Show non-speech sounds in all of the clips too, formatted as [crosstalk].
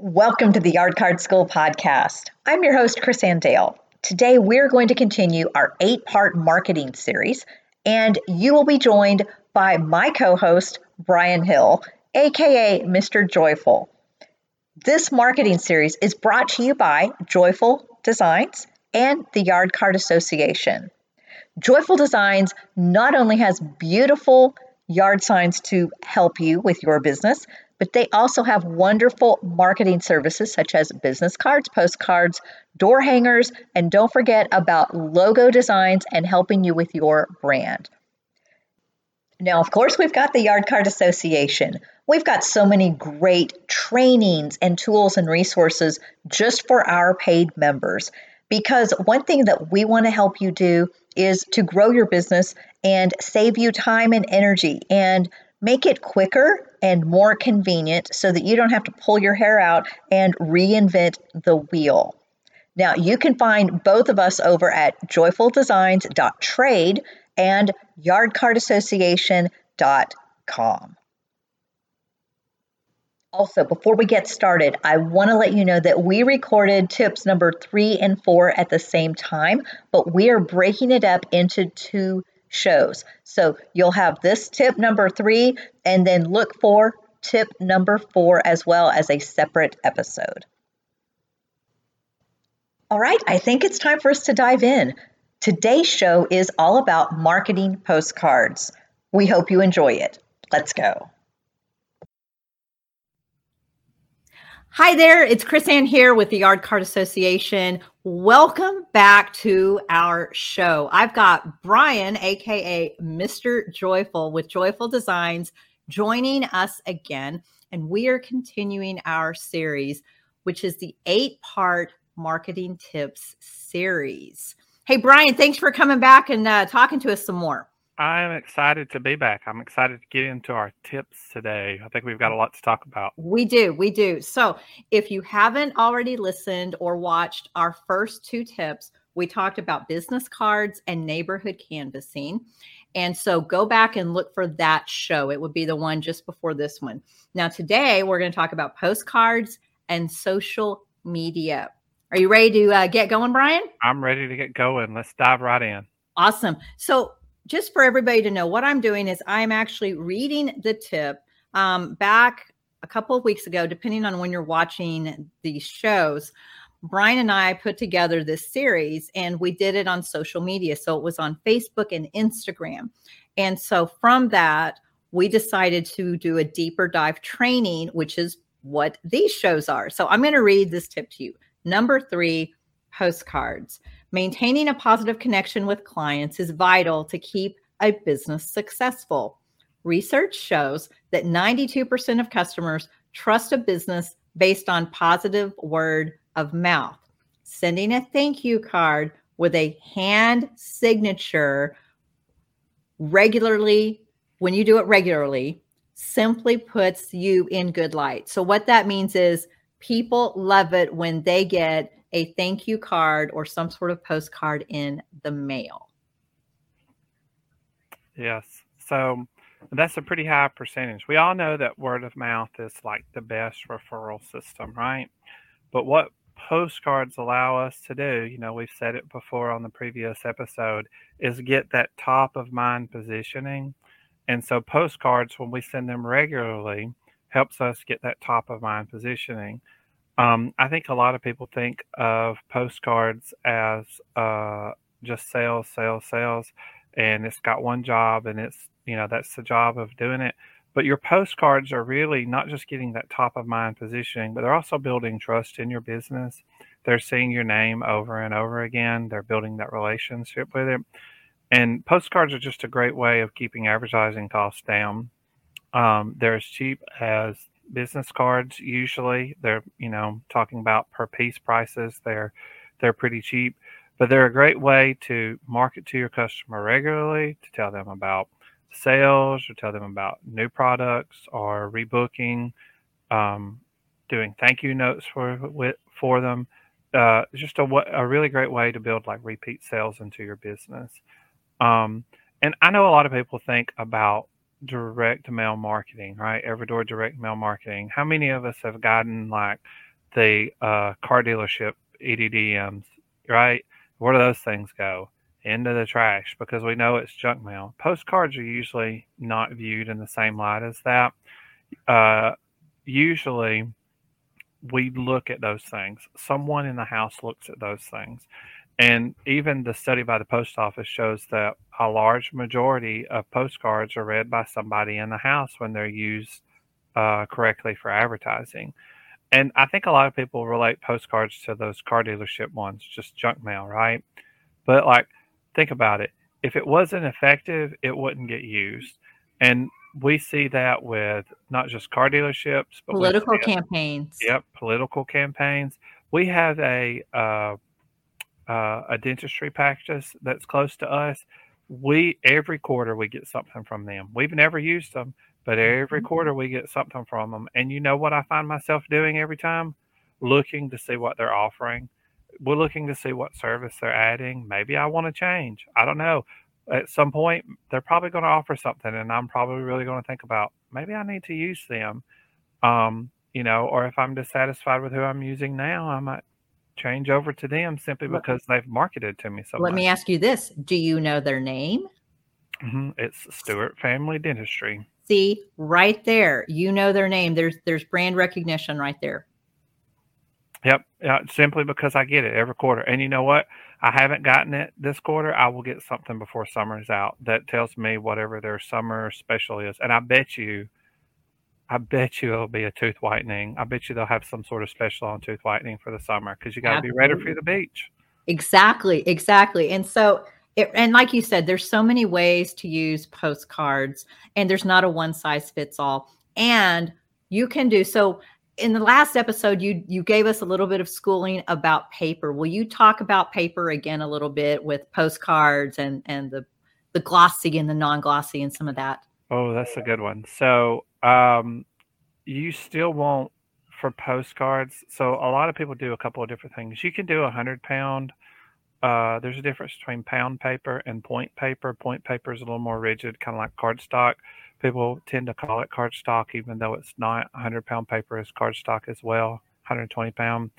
Welcome to the Yard Card School podcast. I'm your host, Chris Dale. Today, we're going to continue our eight part marketing series, and you will be joined by my co host, Brian Hill, aka Mr. Joyful. This marketing series is brought to you by Joyful Designs and the Yard Card Association. Joyful Designs not only has beautiful yard signs to help you with your business, but they also have wonderful marketing services such as business cards, postcards, door hangers, and don't forget about logo designs and helping you with your brand. Now, of course, we've got the Yard Card Association. We've got so many great trainings and tools and resources just for our paid members. Because one thing that we want to help you do is to grow your business and save you time and energy and make it quicker and more convenient so that you don't have to pull your hair out and reinvent the wheel. Now, you can find both of us over at joyfuldesigns.trade and yardcardassociation.com. Also, before we get started, I want to let you know that we recorded tips number three and four at the same time, but we are breaking it up into two shows. So you'll have this tip number three, and then look for tip number four as well as a separate episode. All right, I think it's time for us to dive in. Today's show is all about marketing postcards. We hope you enjoy it. Let's go. Hi there, it's Chris Ann here with the Yard Card Association. Welcome back to our show. I've got Brian, aka Mr. Joyful, with Joyful Designs, joining us again. And we are continuing our series, which is the eight part marketing tips series. Hey, Brian, thanks for coming back and uh, talking to us some more. I'm excited to be back. I'm excited to get into our tips today. I think we've got a lot to talk about. We do. We do. So, if you haven't already listened or watched our first two tips, we talked about business cards and neighborhood canvassing. And so go back and look for that show. It would be the one just before this one. Now, today we're going to talk about postcards and social media. Are you ready to uh, get going, Brian? I'm ready to get going. Let's dive right in. Awesome. So, just for everybody to know, what I'm doing is I'm actually reading the tip um, back a couple of weeks ago, depending on when you're watching these shows. Brian and I put together this series and we did it on social media. So it was on Facebook and Instagram. And so from that, we decided to do a deeper dive training, which is what these shows are. So I'm going to read this tip to you. Number three, postcards. Maintaining a positive connection with clients is vital to keep a business successful. Research shows that 92% of customers trust a business based on positive word of mouth. Sending a thank you card with a hand signature regularly, when you do it regularly, simply puts you in good light. So, what that means is people love it when they get a thank you card or some sort of postcard in the mail. Yes. So that's a pretty high percentage. We all know that word of mouth is like the best referral system, right? But what postcards allow us to do, you know, we've said it before on the previous episode, is get that top of mind positioning. And so postcards, when we send them regularly, helps us get that top of mind positioning. Um, I think a lot of people think of postcards as uh, just sales, sales, sales, and it's got one job, and it's you know that's the job of doing it. But your postcards are really not just getting that top of mind positioning, but they're also building trust in your business. They're seeing your name over and over again. They're building that relationship with it. And postcards are just a great way of keeping advertising costs down. Um, they're as cheap as business cards usually. They're you know talking about per piece prices. They're they're pretty cheap but they're a great way to market to your customer regularly to tell them about sales or tell them about new products or rebooking um, doing thank you notes for with, for them. Uh, just a, a really great way to build like repeat sales into your business. Um, and i know a lot of people think about direct mail marketing, right? Every door direct mail marketing. How many of us have gotten like the uh, car dealership EDDMs, right? Where do those things go? Into the trash because we know it's junk mail. Postcards are usually not viewed in the same light as that. Uh, usually, we look at those things. Someone in the house looks at those things. And even the study by the post office shows that a large majority of postcards are read by somebody in the house when they're used uh, correctly for advertising. And I think a lot of people relate postcards to those car dealership ones, just junk mail, right? But like, think about it. If it wasn't effective, it wouldn't get used. And we see that with not just car dealerships, but political campaigns. Yep, political campaigns. We have a uh, uh, a dentistry practice that's close to us. We every quarter we get something from them. We've never used them, but every mm-hmm. quarter we get something from them. And you know what I find myself doing every time? Looking to see what they're offering. We're looking to see what service they're adding. Maybe I want to change. I don't know at some point they're probably going to offer something and i'm probably really going to think about maybe i need to use them um, you know or if i'm dissatisfied with who i'm using now i might change over to them simply because they've marketed to me so let much. me ask you this do you know their name mm-hmm. it's stewart family dentistry see right there you know their name there's there's brand recognition right there Yep, yeah, simply because I get it every quarter. And you know what? I haven't gotten it this quarter. I will get something before summer is out that tells me whatever their summer special is. And I bet you, I bet you it'll be a tooth whitening. I bet you they'll have some sort of special on tooth whitening for the summer because you got to be ready for the beach. Exactly, exactly. And so, it, and like you said, there's so many ways to use postcards, and there's not a one size fits all. And you can do so in the last episode you you gave us a little bit of schooling about paper will you talk about paper again a little bit with postcards and and the the glossy and the non-glossy and some of that oh that's a good one so um you still won't for postcards so a lot of people do a couple of different things you can do a hundred pound uh, there's a difference between pound paper and point paper. Point paper is a little more rigid, kind of like cardstock. People tend to call it cardstock, even though it's not. 100 pound paper is cardstock as well, 120 pound.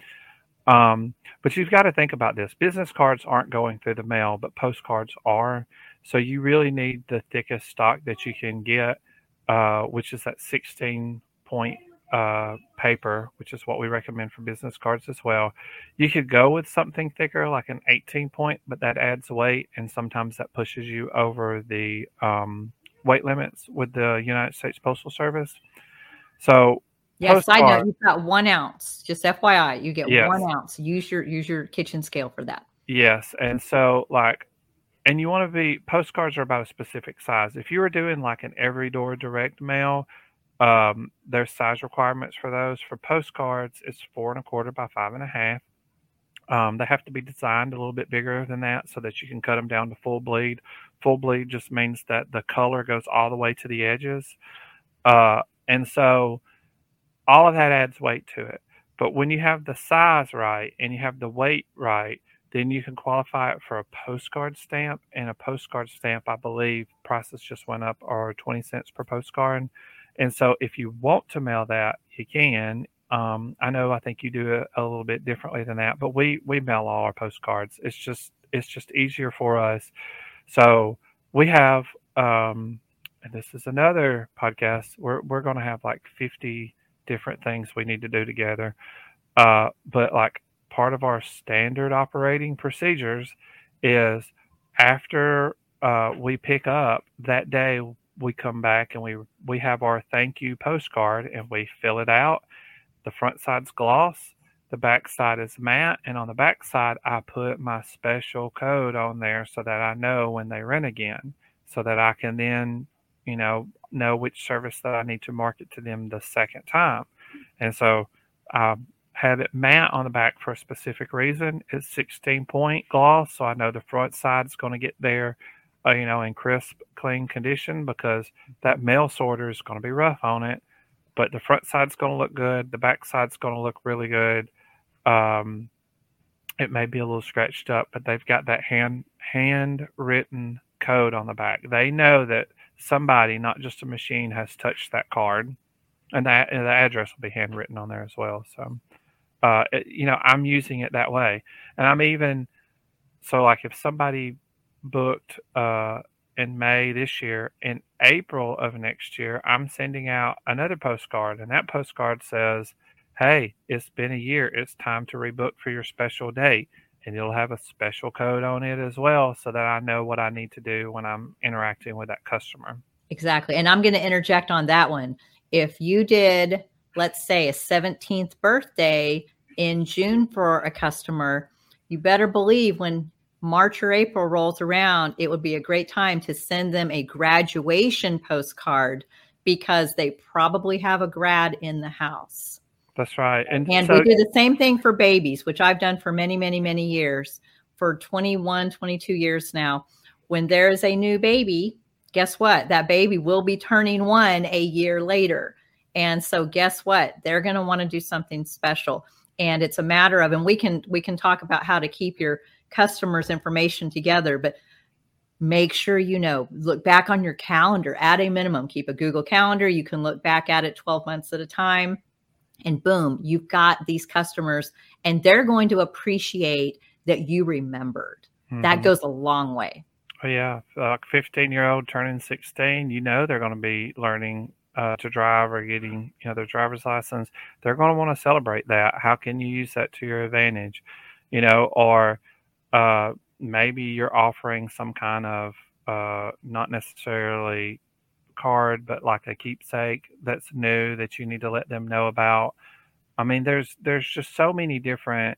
Um, but you've got to think about this. Business cards aren't going through the mail, but postcards are. So you really need the thickest stock that you can get, uh, which is that 16 point uh, paper, which is what we recommend for business cards as well. You could go with something thicker, like an 18 point, but that adds weight, and sometimes that pushes you over the um, weight limits with the United States Postal Service. So, yes, I know you've got one ounce. Just FYI, you get yes. one ounce. Use your use your kitchen scale for that. Yes, and so like and you want to be postcards are about a specific size. If you were doing like an every door direct mail, um, there's size requirements for those. For postcards, it's four and a quarter by five and a half. Um, they have to be designed a little bit bigger than that so that you can cut them down to full bleed. Full bleed just means that the color goes all the way to the edges. Uh, and so all of that adds weight to it. But when you have the size right and you have the weight right, then you can qualify it for a postcard stamp. And a postcard stamp, I believe, prices just went up or 20 cents per postcard. And so if you want to mail that, you can. Um, I know I think you do it a little bit differently than that, but we we mail all our postcards. It's just it's just easier for us. So we have um, and this is another podcast. We're we're going to have like 50 different things we need to do together. Uh, but like part of our standard operating procedures is after uh, we pick up that day we come back and we we have our thank you postcard and we fill it out. The front side's gloss, the back side is matte, and on the back side I put my special code on there so that I know when they rent again, so that I can then, you know, know which service that I need to market to them the second time. And so I have it matte on the back for a specific reason. It's 16 point gloss, so I know the front side is going to get there uh, you know, in crisp, clean condition because that mail sorter is going to be rough on it. But the front side's going to look good. The back side's going to look really good. Um, it may be a little scratched up, but they've got that hand handwritten code on the back. They know that somebody, not just a machine, has touched that card, and that and the address will be handwritten on there as well. So, uh, it, you know, I'm using it that way, and I'm even so like if somebody booked uh, in May this year, in April of next year, I'm sending out another postcard, and that postcard says, "Hey, it's been a year. It's time to rebook for your special date." And you'll have a special code on it as well, so that I know what I need to do when I'm interacting with that customer. Exactly. And I'm going to interject on that one. If you did, let's say, a 17th birthday in June for a customer, you better believe when March or April rolls around, it would be a great time to send them a graduation postcard because they probably have a grad in the house. That's right. And, and so, we do the same thing for babies, which I've done for many, many, many years, for 21, 22 years now. When there is a new baby, guess what? That baby will be turning one a year later. And so guess what? They're going to want to do something special. And it's a matter of, and we can we can talk about how to keep your customers' information together, but make sure you know, look back on your calendar at a minimum, keep a Google Calendar. You can look back at it 12 months at a time. And boom, you've got these customers, and they're going to appreciate that you remembered. Mm-hmm. That goes a long way. Oh, yeah. Like 15 year old turning 16, you know, they're going to be learning uh, to drive or getting, you know, their driver's license. They're going to want to celebrate that. How can you use that to your advantage? You know, or uh, maybe you're offering some kind of uh, not necessarily card, but like a keepsake that's new that you need to let them know about. I mean, there's there's just so many different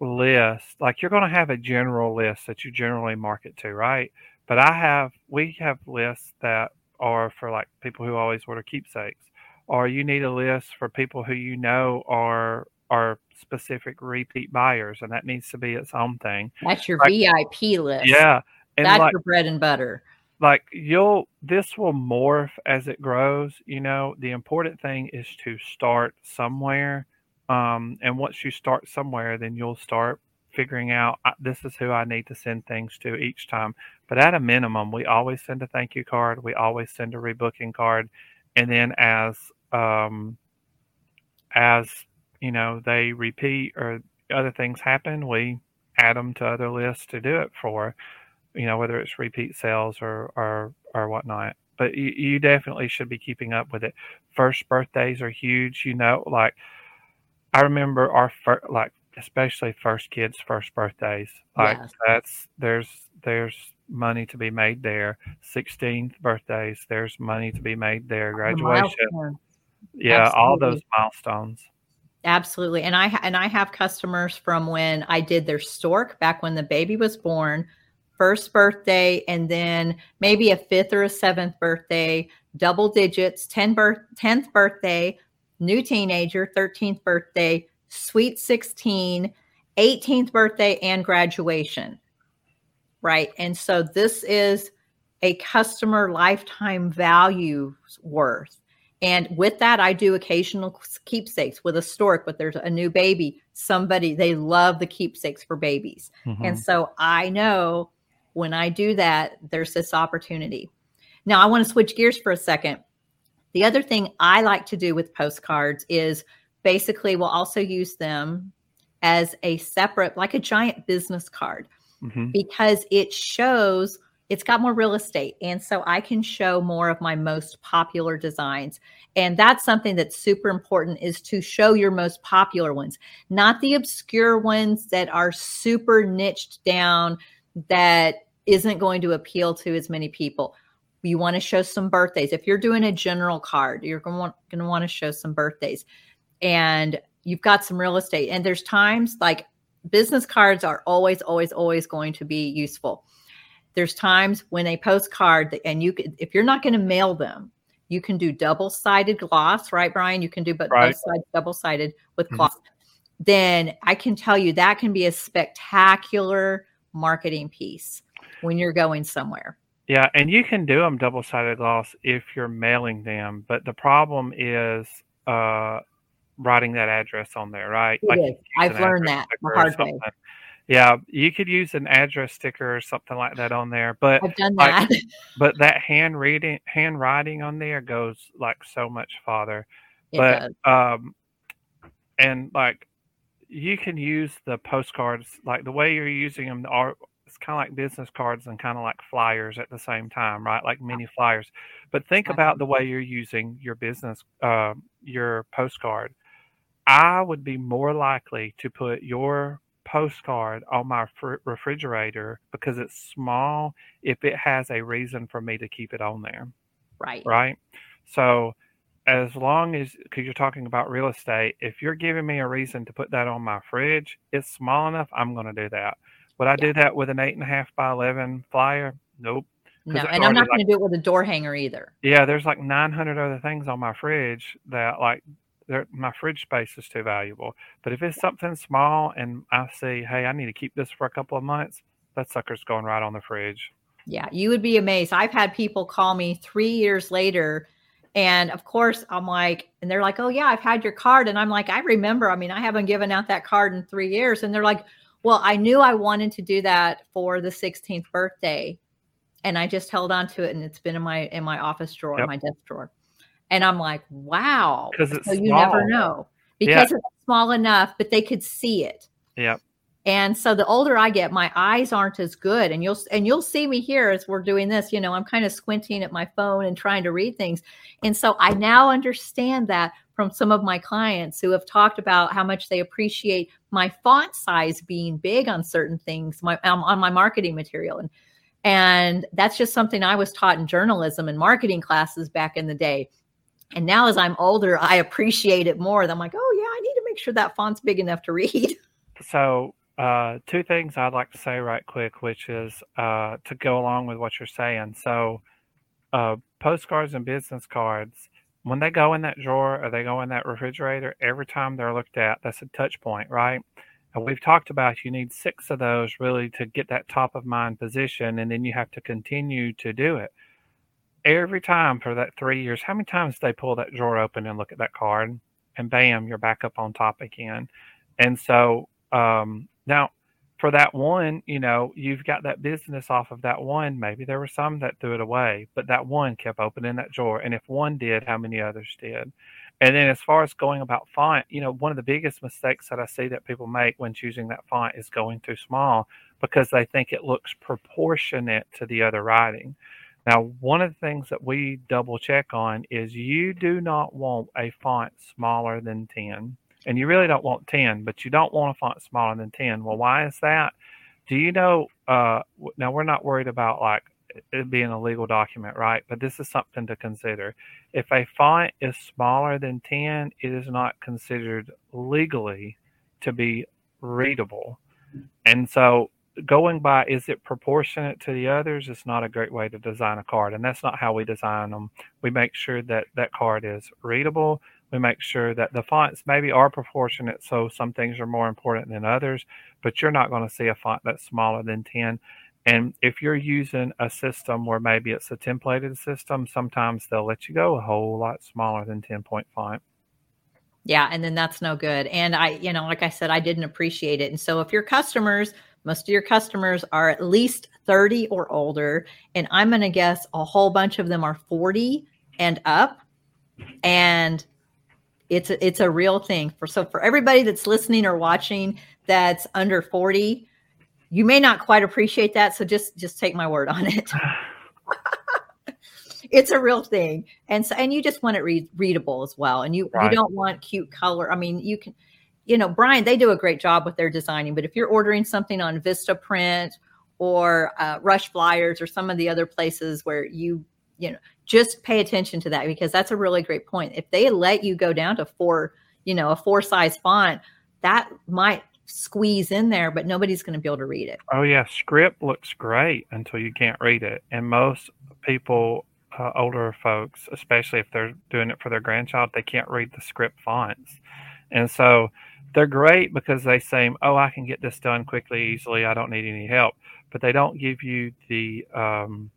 lists. Like you're going to have a general list that you generally market to, right? But I have we have lists that are for like people who always order keepsakes, or you need a list for people who you know are are specific repeat buyers, and that needs to be its own thing. That's your like, VIP list. Yeah, and that's like, your bread and butter. Like you'll, this will morph as it grows. You know, the important thing is to start somewhere, um, and once you start somewhere, then you'll start figuring out this is who I need to send things to each time. But at a minimum, we always send a thank you card. We always send a rebooking card, and then as um, as you know, they repeat or other things happen, we add them to other lists to do it for, you know, whether it's repeat sales or or or whatnot. But you, you definitely should be keeping up with it. First birthdays are huge, you know. Like I remember our first, like especially first kids' first birthdays. Like yes. that's there's there's money to be made there. Sixteenth birthdays, there's money to be made there. Graduation, yeah, Absolutely. all those milestones. Absolutely. And I and I have customers from when I did their stork back when the baby was born, first birthday and then maybe a fifth or a seventh birthday, double digits, 10 birth 10th birthday, new teenager, 13th birthday, sweet 16, 18th birthday and graduation. Right? And so this is a customer lifetime value worth and with that, I do occasional keepsakes with a stork, but there's a new baby. Somebody, they love the keepsakes for babies. Mm-hmm. And so I know when I do that, there's this opportunity. Now, I want to switch gears for a second. The other thing I like to do with postcards is basically we'll also use them as a separate, like a giant business card, mm-hmm. because it shows it's got more real estate. And so I can show more of my most popular designs. And that's something that's super important is to show your most popular ones, not the obscure ones that are super niched down that isn't going to appeal to as many people. You want to show some birthdays. If you're doing a general card, you're going to want, going to want to show some birthdays. And you've got some real estate. And there's times like business cards are always, always, always going to be useful there's times when a postcard and you could, if you're not going to mail them, you can do double sided gloss, right, Brian? You can do but right. both sides double sided with mm-hmm. gloss. Mm-hmm. Then I can tell you that can be a spectacular marketing piece when you're going somewhere. Yeah, and you can do them double sided gloss if you're mailing them, but the problem is uh, writing that address on there, right? It like I've learned that the hard way. Yeah, you could use an address sticker or something like that on there, but I've done that. Like, [laughs] but that hand reading, handwriting on there goes like so much farther. It but does. um, and like you can use the postcards like the way you're using them are it's kind of like business cards and kind of like flyers at the same time, right? Like mini flyers. But think about the way you're using your business, uh, your postcard. I would be more likely to put your postcard on my fr- refrigerator because it's small if it has a reason for me to keep it on there. Right. Right. So as long as because you're talking about real estate, if you're giving me a reason to put that on my fridge, it's small enough. I'm going to do that. Would I yeah. do that with an eight and a half by eleven flyer? Nope. No, and I'm not going to do it with a door hanger either. Yeah, there's like 900 other things on my fridge that like my fridge space is too valuable. But if it's something small and I see, hey, I need to keep this for a couple of months, that sucker's going right on the fridge. Yeah, you would be amazed. I've had people call me three years later and of course, I'm like, and they're like, oh, yeah, I've had your card. And I'm like, I remember. I mean, I haven't given out that card in three years. And they're like, well, I knew I wanted to do that for the 16th birthday. And I just held on to it and it's been in my in my office drawer, yep. my desk drawer. And I'm like, wow. Because so you never know. Because yeah. it's small enough, but they could see it. Yep. And so the older I get, my eyes aren't as good. And you'll and you'll see me here as we're doing this. You know, I'm kind of squinting at my phone and trying to read things. And so I now understand that from some of my clients who have talked about how much they appreciate my font size being big on certain things, my um, on my marketing material. And and that's just something I was taught in journalism and marketing classes back in the day. And now as I'm older, I appreciate it more. I'm like, oh yeah, I need to make sure that font's big enough to [laughs] read. So uh, two things I'd like to say right quick, which is uh, to go along with what you're saying. So, uh, postcards and business cards, when they go in that drawer or they go in that refrigerator, every time they're looked at, that's a touch point, right? And we've talked about you need six of those really to get that top of mind position, and then you have to continue to do it. Every time for that three years, how many times they pull that drawer open and look at that card, and bam, you're back up on top again. And so, um, now, for that one, you know, you've got that business off of that one. Maybe there were some that threw it away, but that one kept opening that drawer. And if one did, how many others did? And then as far as going about font, you know, one of the biggest mistakes that I see that people make when choosing that font is going too small because they think it looks proportionate to the other writing. Now, one of the things that we double check on is you do not want a font smaller than 10 and you really don't want 10, but you don't want a font smaller than 10. Well, why is that? Do you know? Uh, now, we're not worried about like it being a legal document, right? But this is something to consider. If a font is smaller than 10, it is not considered legally to be readable. And so going by is it proportionate to the others? Is not a great way to design a card and that's not how we design them we make sure that that card is readable. We make sure that the fonts maybe are proportionate so some things are more important than others but you're not going to see a font that's smaller than 10 and if you're using a system where maybe it's a templated system sometimes they'll let you go a whole lot smaller than 10 point font. Yeah and then that's no good. And i you know like i said i didn't appreciate it. And so if your customers most of your customers are at least 30 or older and i'm going to guess a whole bunch of them are 40 and up and it's a, it's a real thing for so for everybody that's listening or watching that's under 40, you may not quite appreciate that. So just just take my word on it. [sighs] it's a real thing, and so and you just want it read, readable as well, and you right. you don't want cute color. I mean, you can, you know, Brian they do a great job with their designing, but if you're ordering something on Vistaprint or uh, Rush Flyers or some of the other places where you you know just pay attention to that because that's a really great point. If they let you go down to four, you know, a four size font, that might squeeze in there, but nobody's going to be able to read it. Oh yeah, script looks great until you can't read it, and most people, uh, older folks, especially if they're doing it for their grandchild, they can't read the script fonts, and so they're great because they say, "Oh, I can get this done quickly, easily. I don't need any help," but they don't give you the um,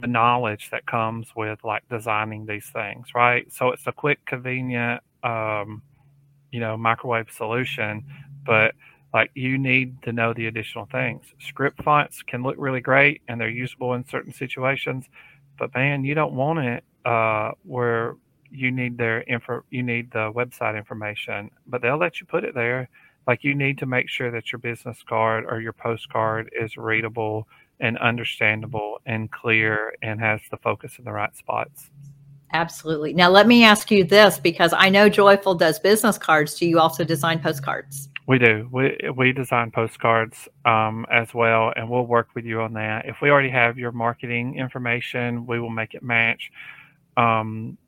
the knowledge that comes with like designing these things, right? So it's a quick, convenient, um, you know, microwave solution, but like you need to know the additional things. Script fonts can look really great and they're usable in certain situations, but man, you don't want it uh, where you need their info, you need the website information, but they'll let you put it there. Like you need to make sure that your business card or your postcard is readable and understandable and clear and has the focus in the right spots. Absolutely. Now, let me ask you this because I know Joyful does business cards. Do you also design postcards? We do. We we design postcards um, as well, and we'll work with you on that. If we already have your marketing information, we will make it match. Um,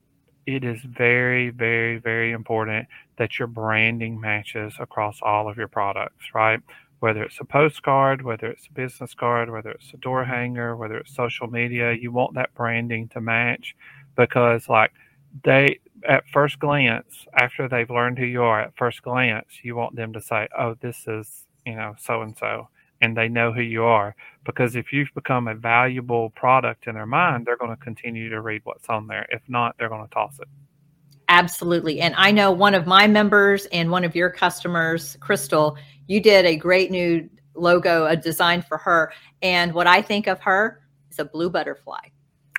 it is very, very, very important that your branding matches across all of your products, right? Whether it's a postcard, whether it's a business card, whether it's a door mm-hmm. hanger, whether it's social media, you want that branding to match because, like, they at first glance, after they've learned who you are, at first glance, you want them to say, "Oh, this is you know so and so," and they know who you are. Because if you've become a valuable product in their mind, they're going to continue to read what's on there. If not, they're going to toss it. Absolutely. And I know one of my members and one of your customers, Crystal, you did a great new logo, a design for her. And what I think of her is a blue butterfly.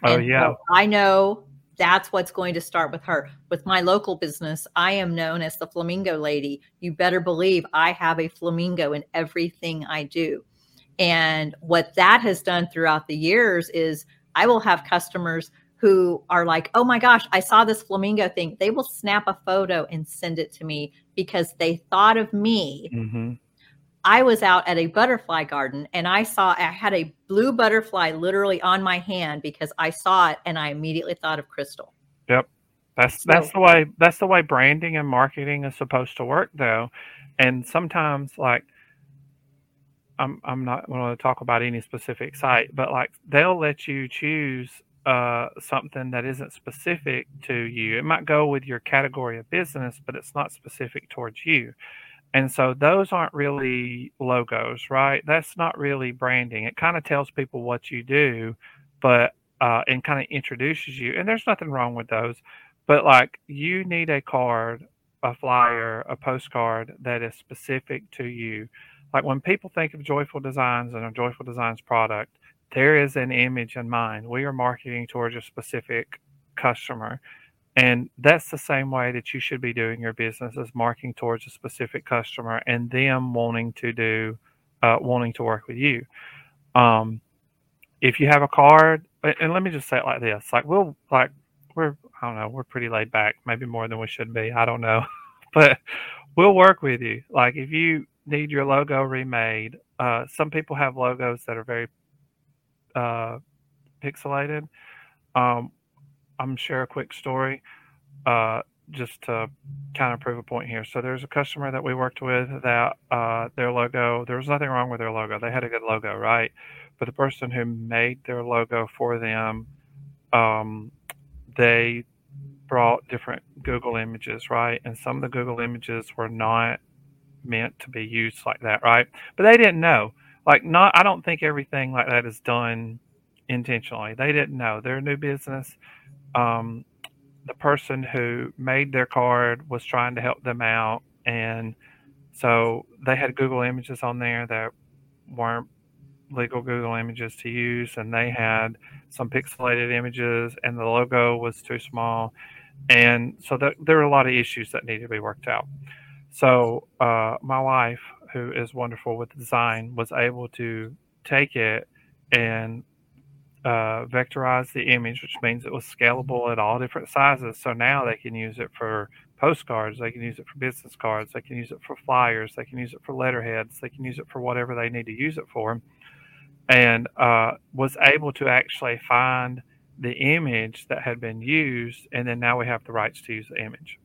Oh, and yeah. So I know that's what's going to start with her. With my local business, I am known as the flamingo lady. You better believe I have a flamingo in everything I do. And what that has done throughout the years is I will have customers who are like, oh my gosh, I saw this flamingo thing. They will snap a photo and send it to me because they thought of me. Mm-hmm. I was out at a butterfly garden and I saw I had a blue butterfly literally on my hand because I saw it and I immediately thought of Crystal. Yep. That's that's so, the way that's the way branding and marketing is supposed to work though. And sometimes like I'm I'm not going to talk about any specific site, but like they'll let you choose uh, something that isn't specific to you. It might go with your category of business, but it's not specific towards you. And so those aren't really logos, right? That's not really branding. It kind of tells people what you do, but uh, and kind of introduces you. And there's nothing wrong with those, but like you need a card, a flyer, a postcard that is specific to you. Like when people think of Joyful Designs and a Joyful Designs product, there is an image in mind. We are marketing towards a specific customer. And that's the same way that you should be doing your business is marketing towards a specific customer and them wanting to do, uh, wanting to work with you. Um, if you have a card, and let me just say it like this, like we'll like we're I don't know, we're pretty laid back, maybe more than we should be. I don't know, [laughs] but we'll work with you. Like if you need your logo remade, uh, some people have logos that are very uh, pixelated. Um, I'm share a quick story uh, just to kind of prove a point here. So there's a customer that we worked with that uh, their logo, there was nothing wrong with their logo. They had a good logo, right? But the person who made their logo for them, um, they brought different Google images, right? And some of the Google images were not meant to be used like that, right? But they didn't know. Like, not, I don't think everything like that is done intentionally. They didn't know. They're a new business um, the person who made their card was trying to help them out, and so they had Google Images on there that weren't legal Google Images to use, and they had some pixelated images, and the logo was too small, and so the, there were a lot of issues that needed to be worked out. So uh, my wife, who is wonderful with design, was able to take it and uh, vectorize the image, which means it was scalable at all different sizes. So now they can use it for postcards, they can use it for business cards, they can use it for flyers, they can use it for letterheads, they can use it for whatever they need to use it for. And uh, was able to actually find the image that had been used, and then now we have the rights to use the image.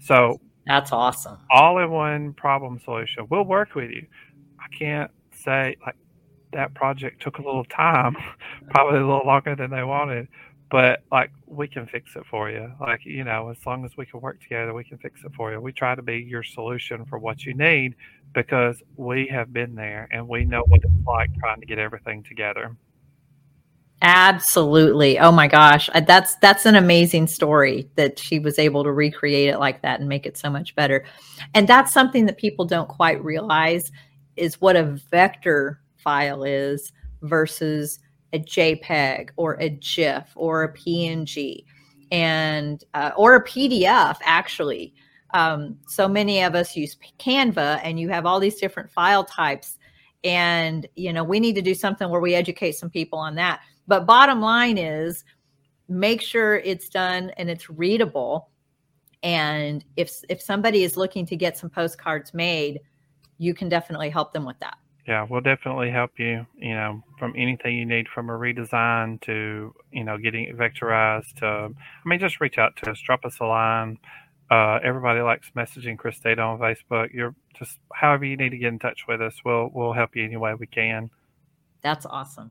So that's awesome. All in one problem solution. We'll work with you. I can't say like that project took a little time, [laughs] probably a little longer than they wanted. But like we can fix it for you. Like, you know, as long as we can work together, we can fix it for you. We try to be your solution for what you need because we have been there and we know what it's like trying to get everything together. Absolutely. Oh my gosh. That's that's an amazing story that she was able to recreate it like that and make it so much better. And that's something that people don't quite realize is what a vector file is versus a JPEG or a GIF or a PNG. and uh, or a PDF actually. Um, so many of us use Canva, and you have all these different file types, and you know we need to do something where we educate some people on that. But bottom line is, make sure it's done and it's readable. And if if somebody is looking to get some postcards made, you can definitely help them with that. Yeah, we'll definitely help you, you know, from anything you need from a redesign to, you know, getting it vectorized to, I mean, just reach out to us, drop us a line. Uh, everybody likes messaging Chris Dale on Facebook. You're just however you need to get in touch with us, we'll we'll help you any way we can. That's awesome.